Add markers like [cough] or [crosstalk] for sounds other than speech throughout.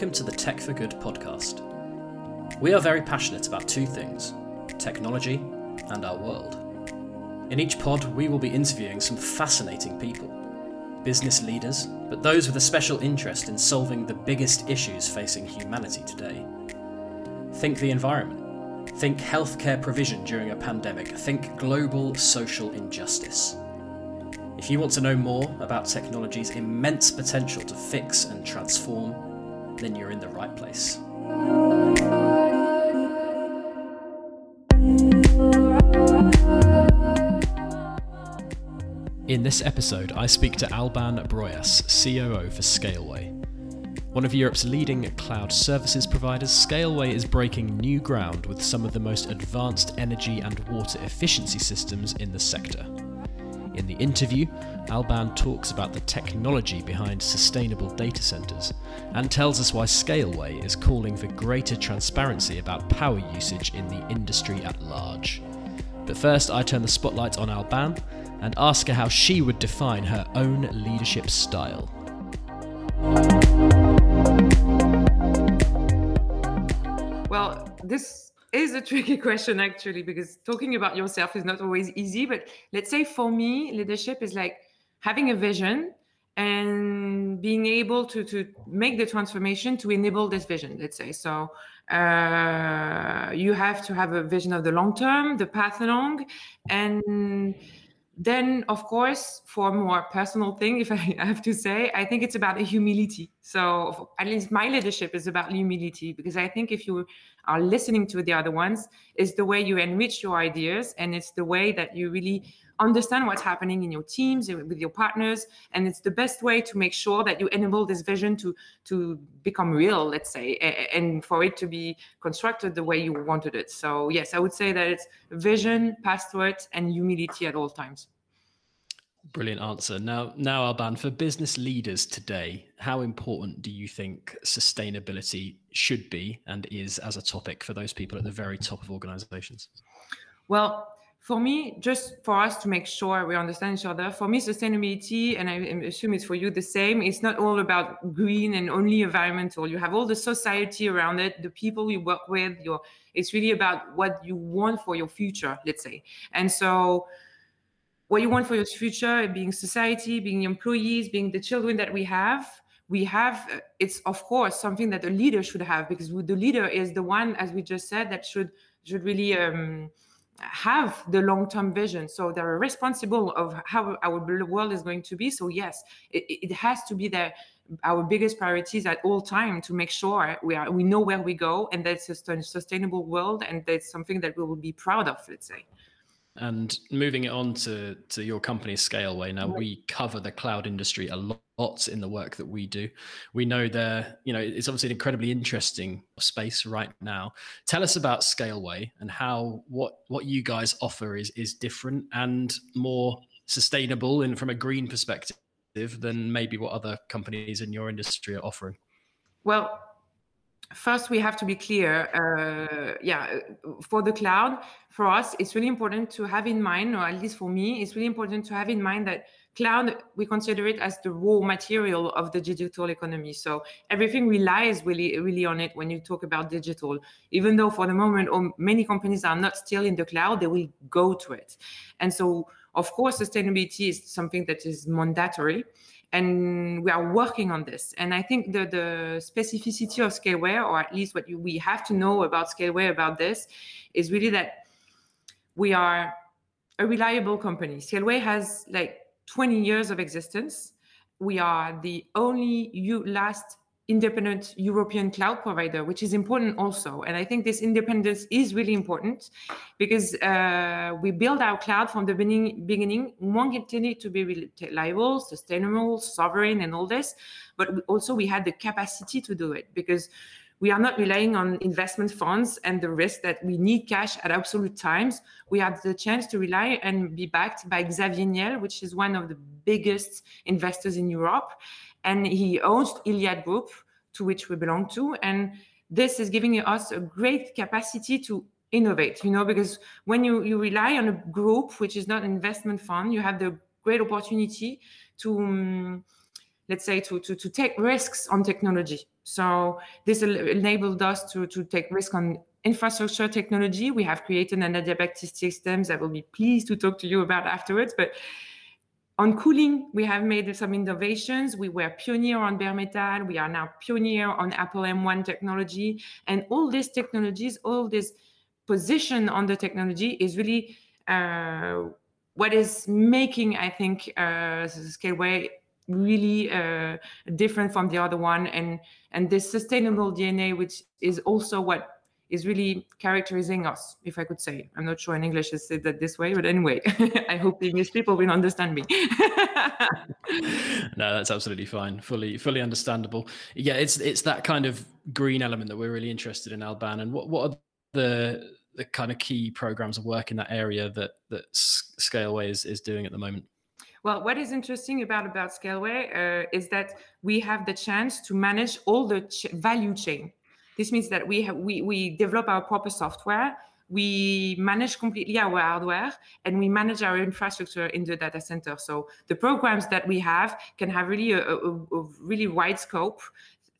Welcome to the Tech for Good podcast. We are very passionate about two things technology and our world. In each pod, we will be interviewing some fascinating people business leaders, but those with a special interest in solving the biggest issues facing humanity today. Think the environment, think healthcare provision during a pandemic, think global social injustice. If you want to know more about technology's immense potential to fix and transform, then you're in the right place. In this episode, I speak to Albane Bruyas, COO for Scaleway. One of Europe's leading cloud services providers, Scaleway is breaking new ground with some of the most advanced energy and water efficiency systems in the sector. In the interview, Albane talks about the technology behind sustainable data centers and tells us why Scaleway is calling for greater transparency about power usage in the industry at large. But first, I turn the spotlight on Albane and ask her how she would define her own leadership style. Well, this is a tricky [laughs] question actually, because talking about yourself is not always easy. But let's say for me, leadership is like having a vision and being able to to make the transformation to enable this vision let's say so uh, you have to have a vision of the long term the path along and then of course for a more personal thing if [laughs] i have to say i think it's about humility. So at least my leadership is about humility because i think if you are listening to the other ones is the way you enrich your ideas and it's the way that you really understand what's happening in your teams uh, with your partners and it's the best way to make sure that you enable this vision to to become real let's say and for it to be constructed the way you wanted it so yes i would say that it's vision password and humility at all times Brilliant answer. Now, now, Albane, for business leaders today, how important do you think sustainability should be and is as a topic for those people at the very top of organizations? Well, for me, just for us to make sure we understand each other, for me, sustainability, and I assume it's for you the same, it's not all about green and only environmental. You have all the society around it, the people you work with, your it's really about what you want for your future, let's say. And so what you want for your future, being society, being employees, being the children that we have, we have it's of course something that the leader should have because the leader is the one, as we just said, that should should really um, have the long-term vision. So they're responsible of how our world is going to be. So yes it, it has to be there our biggest priorities at all time to make sure we are we know where we go and that's a sustainable world and that's something that we will be proud of let's say and moving it on to, to your company Scaleway, now we cover the cloud industry a lot in the work that we do. We know there, you know, it's obviously an incredibly interesting space right now. Tell us about Scaleway and how what what you guys offer is is different and more sustainable and from a green perspective than maybe what other companies in your industry are offering. Well, first we have to be clear uh, yeah for the cloud for us it's really important to have in mind or at least for me it's really important to have in mind that cloud we consider it as the raw material of the digital economy. So everything relies really really on it when you talk about digital. Even though for the moment many companies are not still in the cloud they will go to it. And so of course sustainability is something that is mandatory and we are working on this. And I think the, the specificity of Scaleway, or at least what you, we have to know about Scaleway about this, is really that we are a reliable company. Scaleway has like 20 years of existence. We are the only you last independent European cloud provider, which is important also. And I think this independence is really important because uh, we build our cloud from the beginning, beginning wanting it to be reliable, sustainable, sovereign, and all this. But also we had the capacity to do it because we are not relying on investment funds and the risk that we need cash at absolute times. We have the chance to rely and be backed by Xavier Niel, which is one of the biggest investors in Europe and he owns Iliad Group, to which we belong to. And this is giving us a great capacity to innovate, you know, because when you, you rely on a group, which is not an investment fund, you have the great opportunity to um, let's say to, to, to take risks on technology. So this enabled us to, to take risk on infrastructure technology. We have created an adiabatic systems. I will be pleased to talk to you about afterwards. But on cooling, we have made some innovations. We were pioneer on bare metal. We are now pioneer on Apple M1 technology. And all these technologies, all this position on the technology is really uh, what is making, I think, uh, Scaleway really uh, different from the other one. And and this sustainable dna which is also what is really characterizing us if i could say. I'm not sure in english is said that this way but anyway [laughs] i hope english people will understand me. [laughs] No that's absolutely fine. Fully fully understandable. Yeah it's it's that kind of green element that we're really interested in albane. And what what are the the kind of key programs of work in that area that that scaleway is, is doing at the moment well, what is interesting about about Scaleway uh, is that we have the chance to manage all the ch- value chain. This means that we have, we we develop our proper software, we manage completely our hardware, and we manage our infrastructure in the data center. So the programs that we have can have really a, a, a really wide scope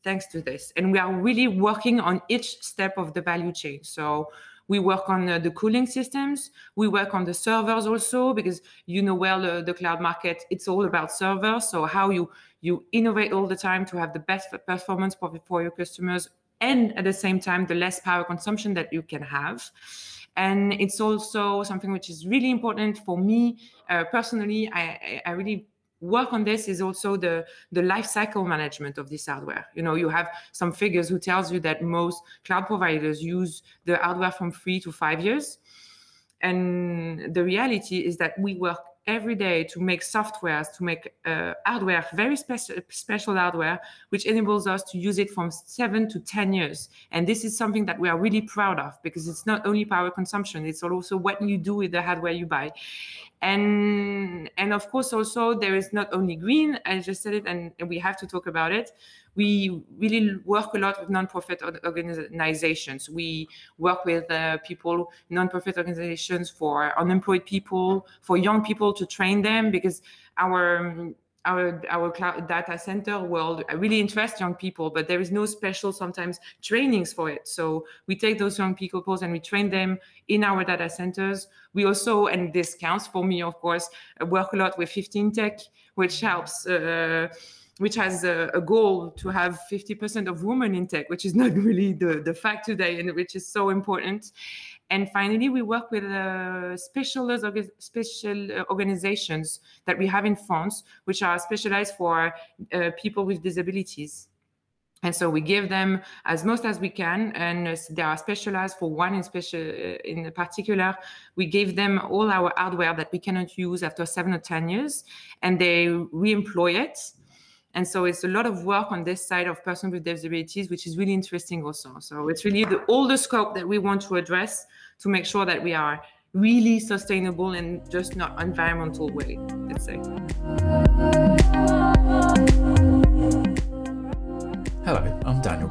thanks to this, and we are really working on each step of the value chain. So we work on uh, the cooling systems. We work on the servers also because you know well the, the cloud market. It's all about servers. So how you you innovate all the time to have the best performance for, for your customers and at the same time the less power consumption that you can have and it's also something which is really important for me uh, personally I, I really work on this is also the the life cycle management of this hardware you know you have some figures who tells you that most cloud providers use the hardware from three to five years and the reality is that we work every day to make softwares, to make uh, hardware, very special, special hardware, which enables us to use it from seven to 10 years. And this is something that we are really proud of because it's not only power consumption, it's also what you do with the hardware you buy. And, and of course, also, there is not only green, I just said it, and we have to talk about it we really work a lot with nonprofit organizations. We work with uh, people, nonprofit organizations for unemployed people, for young people to train them because our our our cloud data center world really interests young people but there is no special sometimes trainings for it so we take those young people and we train them in our data centers we also and this counts for me of course work a lot with 50inTech which helps uh, which has a, a, goal to have 50% of women in tech, which is not [laughs] really the, the fact today, and which is so important. And finally, we work with uh, special, special uh, organizations that we have in France, which are specialized for uh, people with disabilities. And so we give them as most as we can, and they are specialized for one in special, uh, in particular. We gave them all our hardware that we cannot use after seven or ten years, and they re-employ it and so it's a lot of work on this side of person with disabilities, which is really interesting also. So it's really the, all the scope that we want to address to make sure that we are really sustainable and just not environmental way, let's say.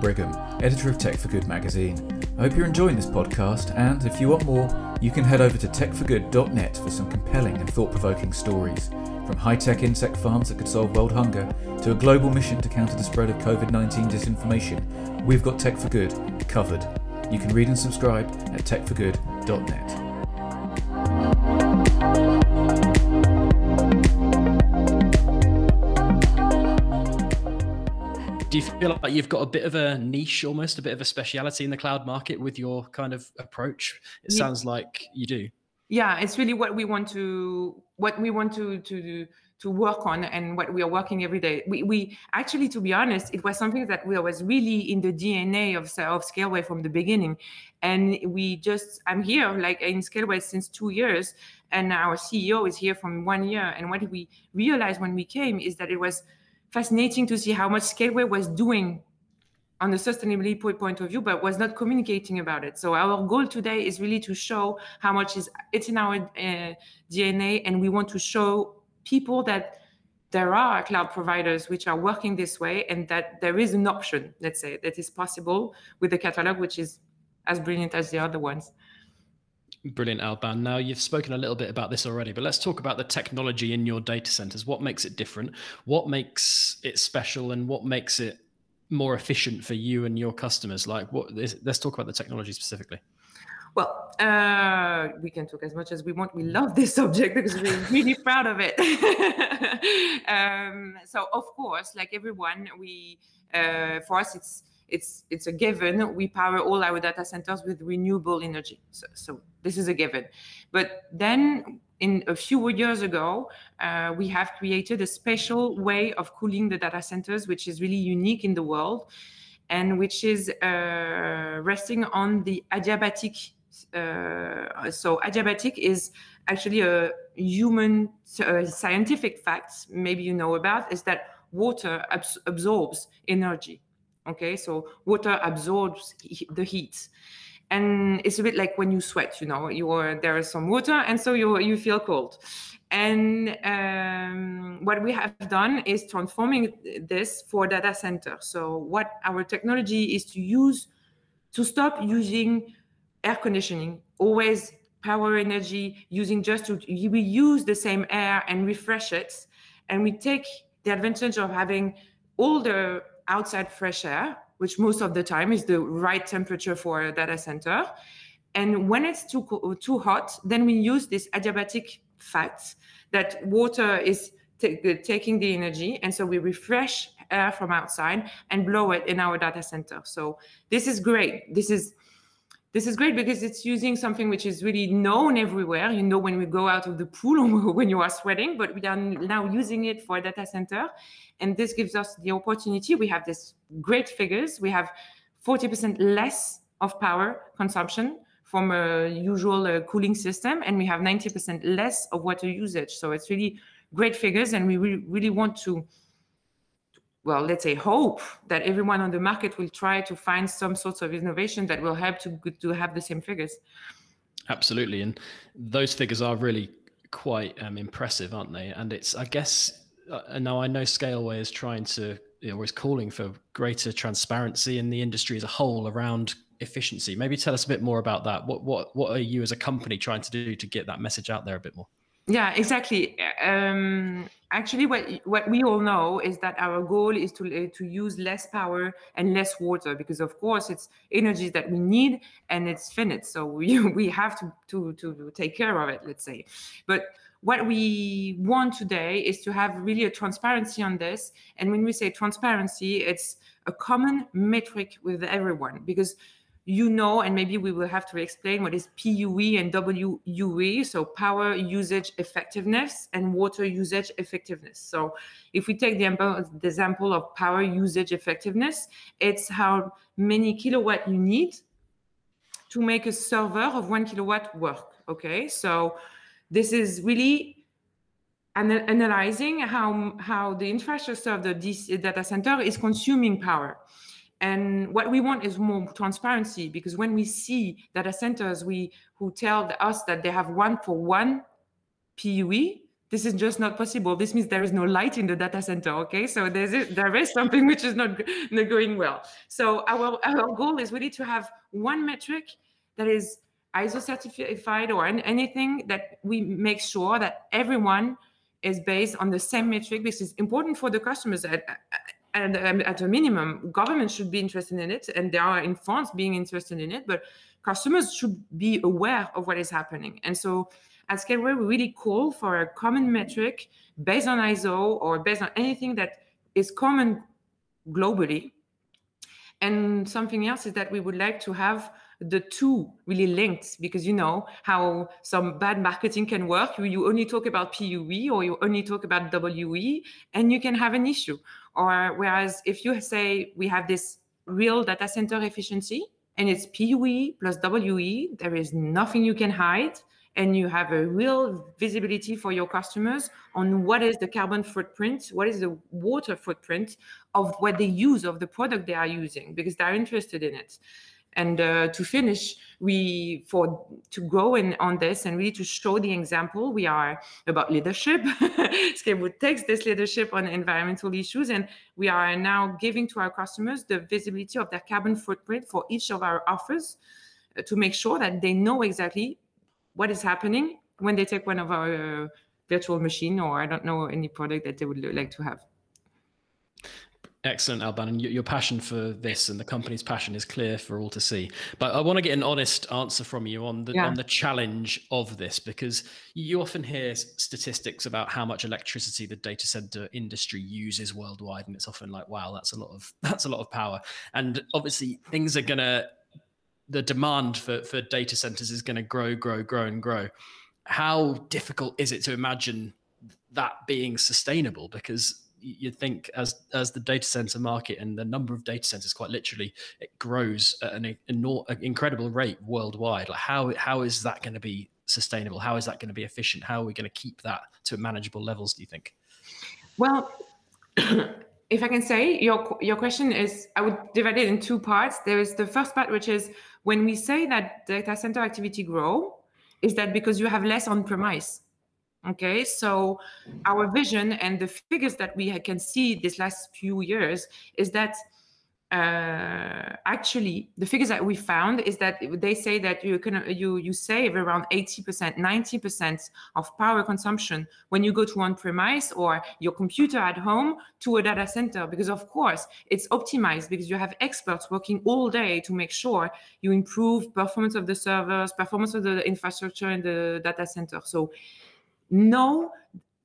Brigham, editor of Tech for Good magazine. I hope you're enjoying this podcast, and if you want more, you can head over to techforgood.net for some compelling and thought provoking stories. From high tech insect farms that could solve world hunger to a global mission to counter the spread of COVID 19 disinformation, we've got Tech for Good covered. You can read and subscribe at techforgood.net. Do you feel like you've got a bit of a niche almost, a bit of a speciality in the cloud market with your kind of approach? It yeah. sounds like you do yeah it's really what we want to what we want to to do to work on and what we are working every day we, we actually to be honest it was something that we was really in the dna of, of scaleway from the beginning and we just i'm here like in scaleway since two years and our ceo is here from one year and what we realized when we came is that it was fascinating to see how much scaleway was doing on the sustainability point of view, but was not communicating about it. So our goal today is really to show how much is it's in our uh, DNA, and we want to show people that there are cloud providers which are working this way, and that there is an option, let's say, that is possible with the catalog, which is as brilliant as the other ones. Brilliant, Albane. Now, you've spoken a little bit about this already, but let's talk about the technology in your data centers. What makes it different? What makes it special? And what makes it more efficient for you and your customers? Like, what? Is, let's talk about the technology specifically. Well, uh, we can talk as much as we want. We love this subject because we're really proud of it. [laughs] um, so, of course, like everyone, we uh, for us it's it's it's a given. We power all our data centers with renewable energy. So, so this is a given. But then, in a few years ago, uh, we have created a special way of cooling the data centers, which is really unique in the world, and which is uh, resting on the adiabatic. Uh, so adiabatic is actually a human uh, scientific fact. Maybe you know about is that water abs- absorbs energy Okay, so water absorbs the heat. And it's a bit like when you sweat, you know, you are, there is some water, and so you you feel cold. And um, what we have done is transforming this for data center. So what our technology is to use to stop using air conditioning, always power energy, using just to we use the same air and refresh it, and we take the advantage of having all the outside fresh air, which most of the time is the right temperature for a data center. And when it's too too hot, then we use this adiabatic fact that water is taking the energy, and so we refresh air from outside and blow it in our data center. So this is great. This is this is great because it's using something which is really known everywhere. You know, when we go out of the pool [laughs] or when you are sweating, but we are now using it for a data center. And this gives us the opportunity. We have this great figures. We have 40% less of power consumption from a usual uh, cooling system, and we have 90% less of water usage. So it's really great figures, and we really, really want to well, let's say, hope that everyone on the market will try to find some sorts of innovation that will help to to have the same figures. Absolutely, and those figures are really quite um, impressive, aren't they? And it's, I guess, uh, now I know Scaleway is trying to, you know, is calling for greater transparency in the industry as a whole around efficiency. Maybe tell us a bit more about that. What what what are you as a company trying to do to get that message out there a bit more? Yeah, exactly. Um, actually, what what we all know is that our goal is to uh, to use less power and less water because, of course, it's energy that we need and it's finite. So we [laughs] we have to to to take care of it. Let's say, but what we want today is to have really a transparency on this. And when we say transparency, it's a common metric with everyone because you know, and maybe we will have to explain what is PUE and WUE, so power usage effectiveness and water usage effectiveness. So if we take the example of power usage effectiveness, it's how many kilowatt you need to make a server of one kilowatt work. Okay, so this is really an- analyzing how how the infrastructure of the DC data center is consuming power. And what we want is more transparency because when we see data centers we who tell us that they have one for one PUE, this is just not possible. This means there is no light in the data center. Okay, so there's there is something [laughs] which is not, not going well. So our our goal is really to have one metric that is ISO certified or anything that we make sure that everyone is based on the same metric. This is important for the customers uh, and um, at a minimum, government should be interested in it, and they are in France being interested in it. But customers should be aware of what is happening. And so, at Scaleway, we really call for a common metric based on ISO or based on anything that is common globally. And something else is that we would like to have the two really linked because you know how some bad marketing can work. You, you only talk about PUE or you only talk about WE, and you can have an issue. Or whereas if you say we have this real data center efficiency and it's PUE plus WE, there is nothing you can hide. And you have a real visibility for your customers on what is the carbon footprint, what is the water footprint of what they use, of the product they are using, because they're interested in it. And uh, to finish, we for to go in on this and really to show the example, we are about leadership. [laughs] Scaleway takes this leadership on environmental issues, and we are now giving to our customers the visibility of their carbon footprint for each of our offers uh, to make sure that they know exactly what is happening when they take one of our uh, virtual machine or I don't know any product that they would like to have. Excellent, Albane. And your passion for this and the company's passion is clear for all to see. But I want to get an honest answer from you on the yeah. on the challenge of this because you often hear statistics about how much electricity the data center industry uses worldwide, and it's often like, wow, that's a lot of [laughs] that's a lot of power. And obviously, things are gonna the demand for for data centers is going to grow, grow, grow, and grow. How difficult is it to imagine that being sustainable? Because you'd think as as the data center market and the number of data centers quite literally it grows at an, an incredible rate worldwide. Like how how is that going to be sustainable? How is that going to be efficient? How are we going to keep that to manageable levels do you think? Well [clears throat] if i can say your your question is i would divide it in two parts. There is the first part which is when we say that data center activity grow is that because you have less on premise Okay, so our vision and the figures that we can see this last few years is that uh, actually the figures that we found is that they say that you can you you save around 80% 90% of power consumption when you go to on premise or your computer at home to a data center because of course it's optimized because you have experts working all day to make sure you improve performance of the servers performance of the infrastructure in the data center. So no,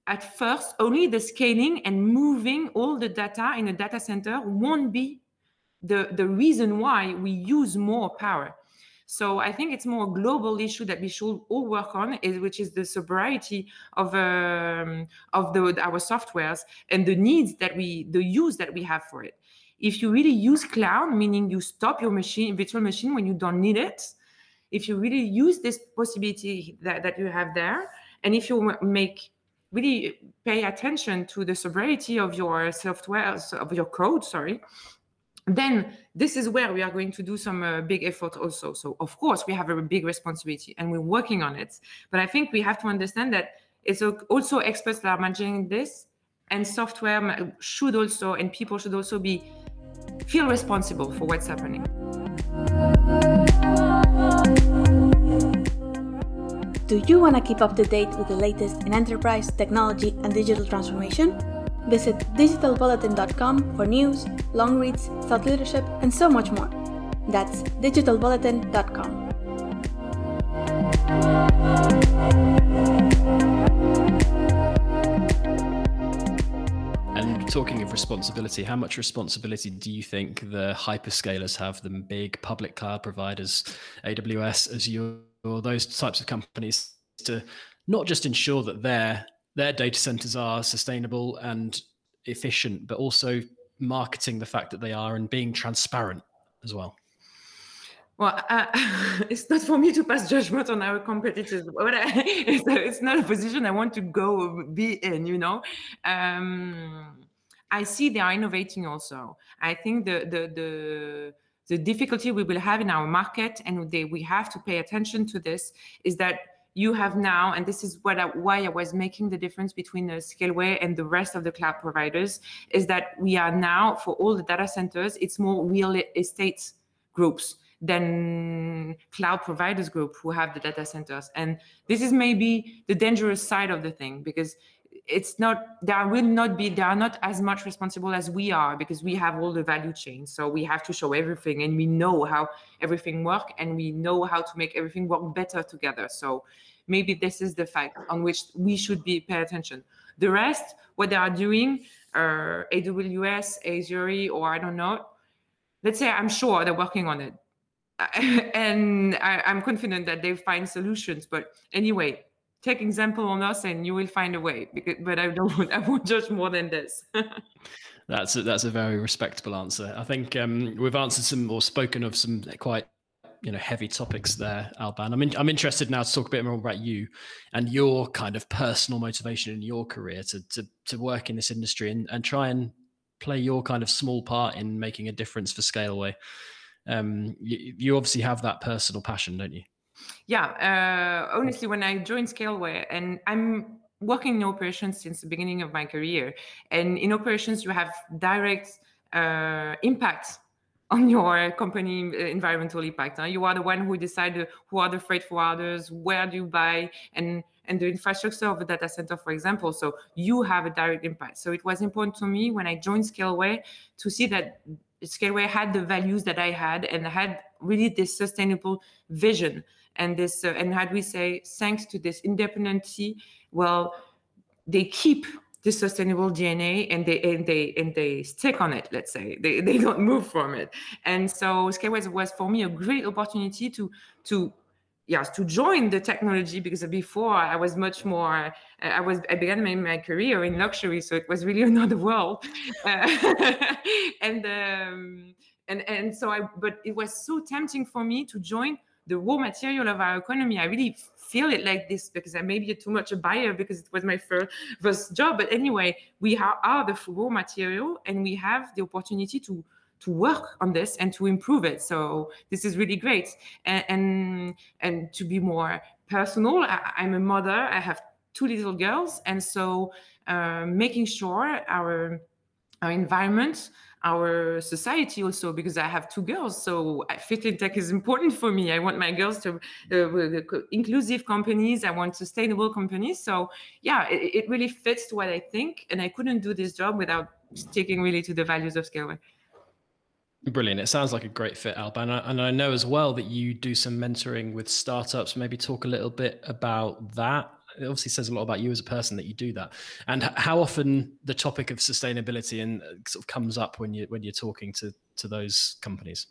at first, only the scaling and moving all the data in a data center won't be the, the reason why we use more power. So I think it's more a global issue that we should all work on, is, which is the sobriety of um, of the, our softwares and the needs that we, the use that we have for it. If you really use cloud, meaning you stop your machine, virtual machine when you don't need it, if you really use this possibility that, that you have there, and if you make really pay attention to the sobriety of your software, of your code, sorry, then this is where we are going to do some uh, big effort also. So of course we have a big responsibility and we're working on it. But I think we have to understand that it's also experts that are managing this and software should also and people should also be feel responsible for what's happening. Do you want to keep up to date with the latest in enterprise, technology, and digital transformation? Visit digitalbulletin.com for news, long reads, thought leadership, and so much more. That's digitalbulletin.com. And talking of responsibility, how much responsibility do you think the hyperscalers have, the big public cloud providers, AWS, Azure? Or those types of companies to not just ensure that their their data centers are sustainable and efficient, but also marketing the fact that they are and being transparent as well. Well, uh, [laughs] it's not for me to pass judgment on our competitors. I, [laughs] it's, it's, not a position I want to go be in. You know, um, I see they are innovating. Also, I think the the the the difficulty we will have in our market, and they, we have to pay attention to this, is that you have now, and this is what I, why I was making the difference between the Scaleway and the rest of the cloud providers, is that we are now for all the data centers, it's more real estate groups than cloud providers group who have the data centers. And this is maybe the dangerous side of the thing because it's not there will not be they are not as much responsible as we are because we have all the value chain. So we have to show everything and we know how everything work and we know how to make everything work better together. So maybe this is the fact on which we should be pay attention. The rest what they are doing uh, aws azure or i don't know let's say i'm sure they're working on it. [laughs] And I, i'm confident that they find solutions but anyway take example on us and you will find a way but i don't i won't judge more than this. [laughs] That's a, that's a very respectable answer. I think um, we've answered some or spoken of some quite you know heavy topics there albane. I'm in, i'm interested now to talk a bit more about you and your kind of personal motivation in your career to to, to work in this industry and, and try and play your kind of small part in making a difference for scaleway. Um, you, you obviously have that personal passion don't you yeah, uh, honestly, when I joined Scaleway, and I'm working in operations since the beginning of my career, and in operations you have direct uh, impact on your company uh, environmental impact. Huh? You are the one who decide who are the freight forwarders, where do you buy, and and the infrastructure of a data center, for example. So you have a direct impact. So it was important to me when I joined Scaleway to see that Scaleway had the values that I had and had really this sustainable vision and this uh, and had we say thanks to this independency, well, they keep the sustainable DNA and they and they and they stick on it. Let's say they, they don't move from it. And so Scaleway was for me a great opportunity to to yes to join the technology because before I was much more I was I began my, my career in luxury, so it was really [laughs] another world. Uh, [laughs] and um, and and so I but it was so tempting for me to join the raw material of our economy. I really feel it like this because I maybe too much a buyer because it was my first, first job. But anyway, we are, are the raw material and we have the opportunity to to work on this and to improve it. So this is really great. And and, and to be more personal, I, I'm a mother. I have two little girls, and so uh, making sure our our environment our society also because I have two girls. So 50inTech is important for me. I want my girls to uh, inclusive companies. I want sustainable companies. So yeah, it, it, really fits to what I think. And I couldn't do this job without sticking really to the values of Scaleway. Brilliant. It sounds like a great fit, Albane. And I know as well that you do some mentoring with startups. Maybe talk a little bit about that it obviously says a lot about you as a person that you do that. And how often the topic of sustainability and uh, sort of comes up when you when you're talking to to those companies?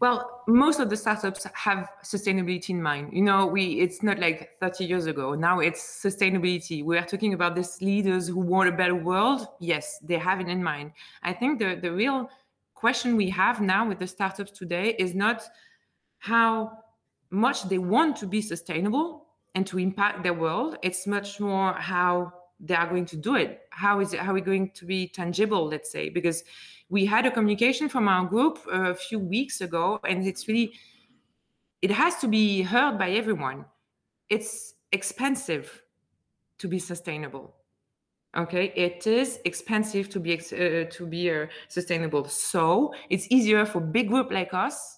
Well most of the startups have sustainability in mind. You know we it's not like 30 years ago. Now it's sustainability. We are talking about these leaders who want a better world. Yes they have it in mind. I think the the real question we have now with the startups today is not how much they want to be sustainable and to impact their world. It's much more how they are going to do it. How is it? How are we going to be tangible? Let's say because we had a communication from our group a few weeks ago, and it's really it has to be heard by everyone. It's expensive to be sustainable. Okay, it is expensive to be uh, to be uh, sustainable. So it's easier for big group like us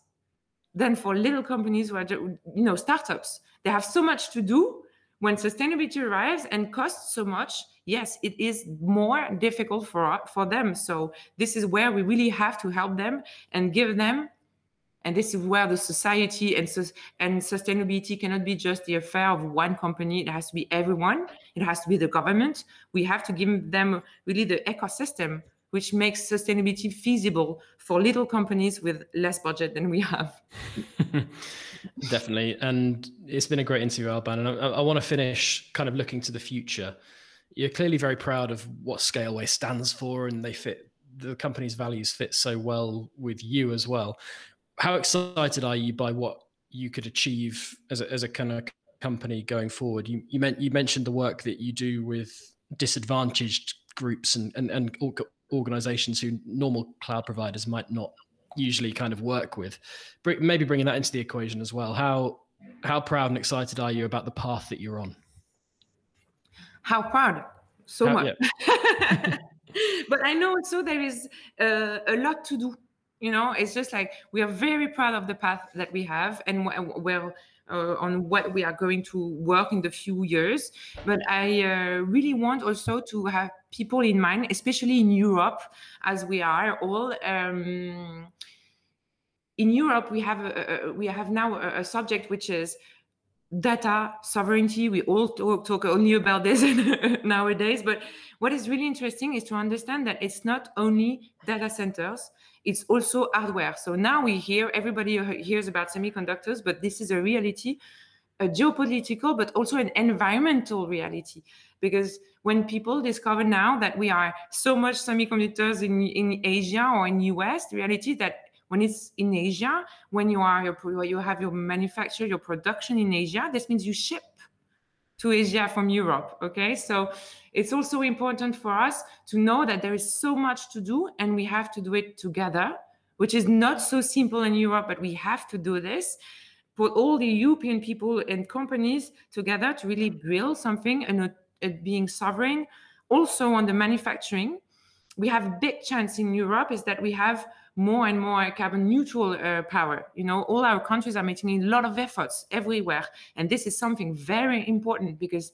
than for little companies who are you know startups. They have so much to do. When sustainability arrives and costs so much yes it is more difficult for for them. So this is where we really have to help them and give them and this is where the society and and sustainability cannot be just the affair of one company. It has to be everyone. It has to be the government. We have to give them really the ecosystem which makes sustainability feasible for little companies with less budget than we have [laughs] Definitely. And it's been a great interview, Albane. And I, I, want to finish kind of looking to the future. You're clearly very proud of what Scaleway stands for, and they fit the company's values fit so well with you as well. How excited are you by what you could achieve as a, as a kind of company going forward? You, you, meant, you mentioned the work that you do with disadvantaged groups and, and, and organizations who normal cloud providers might not usually kind of work with. Maybe bringing that into the equation as well. How how proud and excited are you about the path that you're on? How proud? So how, much. Yeah. [laughs] but I know also there is uh, a lot to do. You know, it's just like we are very proud of the path that we have and where uh, on what we are going to work in the few years. But I uh, really want also to have people in mind, especially in Europe, as we are all. Um, in Europe, we have a, a, we have now a, a, subject which is data sovereignty. We all talk, talk only about this [laughs] nowadays, but what is really interesting is to understand that it's not only data centers it's also hardware. So now we hear everybody hears about semiconductors, but this is a reality, a geopolitical, but also an environmental reality. Because when people discover now that we are so much semiconductors in, in Asia or in US, the reality that when it's in Asia, when you are your, you have your manufacture, your production in Asia, this means you ship to Asia from Europe. Okay, so it's also important for us to know that there is so much to do and we have to do it together, which is not so simple in Europe, but we have to do this. Put all the European people and companies together to really build something and uh, being sovereign. Also on the manufacturing, we have big chance in Europe is that we have more and more carbon neutral uh, power. You know, all our countries are making a lot of efforts everywhere, and this is something very important because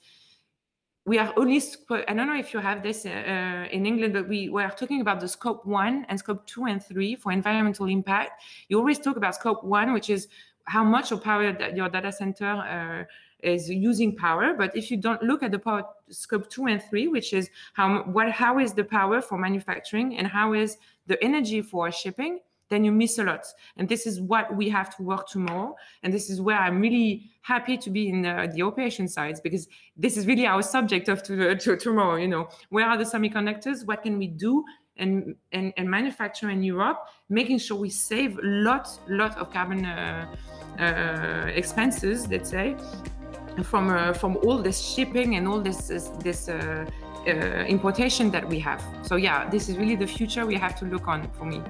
we are only. I don't know if you have this uh, uh, in England, but we were talking about the scope one and scope two and three for environmental impact. You always talk about scope one, which is how much of power your data center uh, is using power. But if you don't look at the power scope two and three, which is how what how is the power for manufacturing and how is the energy for shipping, then you miss a lot. And this is what we have to work tomorrow. And this is where I'm really happy to be in the, the operation sides because this is really our subject of to, to, tomorrow. You know, where are the semiconductors? What can we do? And, and, and manufacture in Europe, making sure we save lot lot of carbon uh, uh, expenses, let's say, from uh, from all this shipping and all this this uh, uh, importation that we have. So yeah, this is really the future we have to look on for me.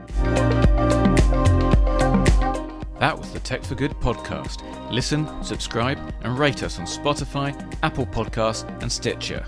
That was the Tech for Good podcast. Listen, subscribe, and rate us on Spotify, Apple Podcasts, and Stitcher.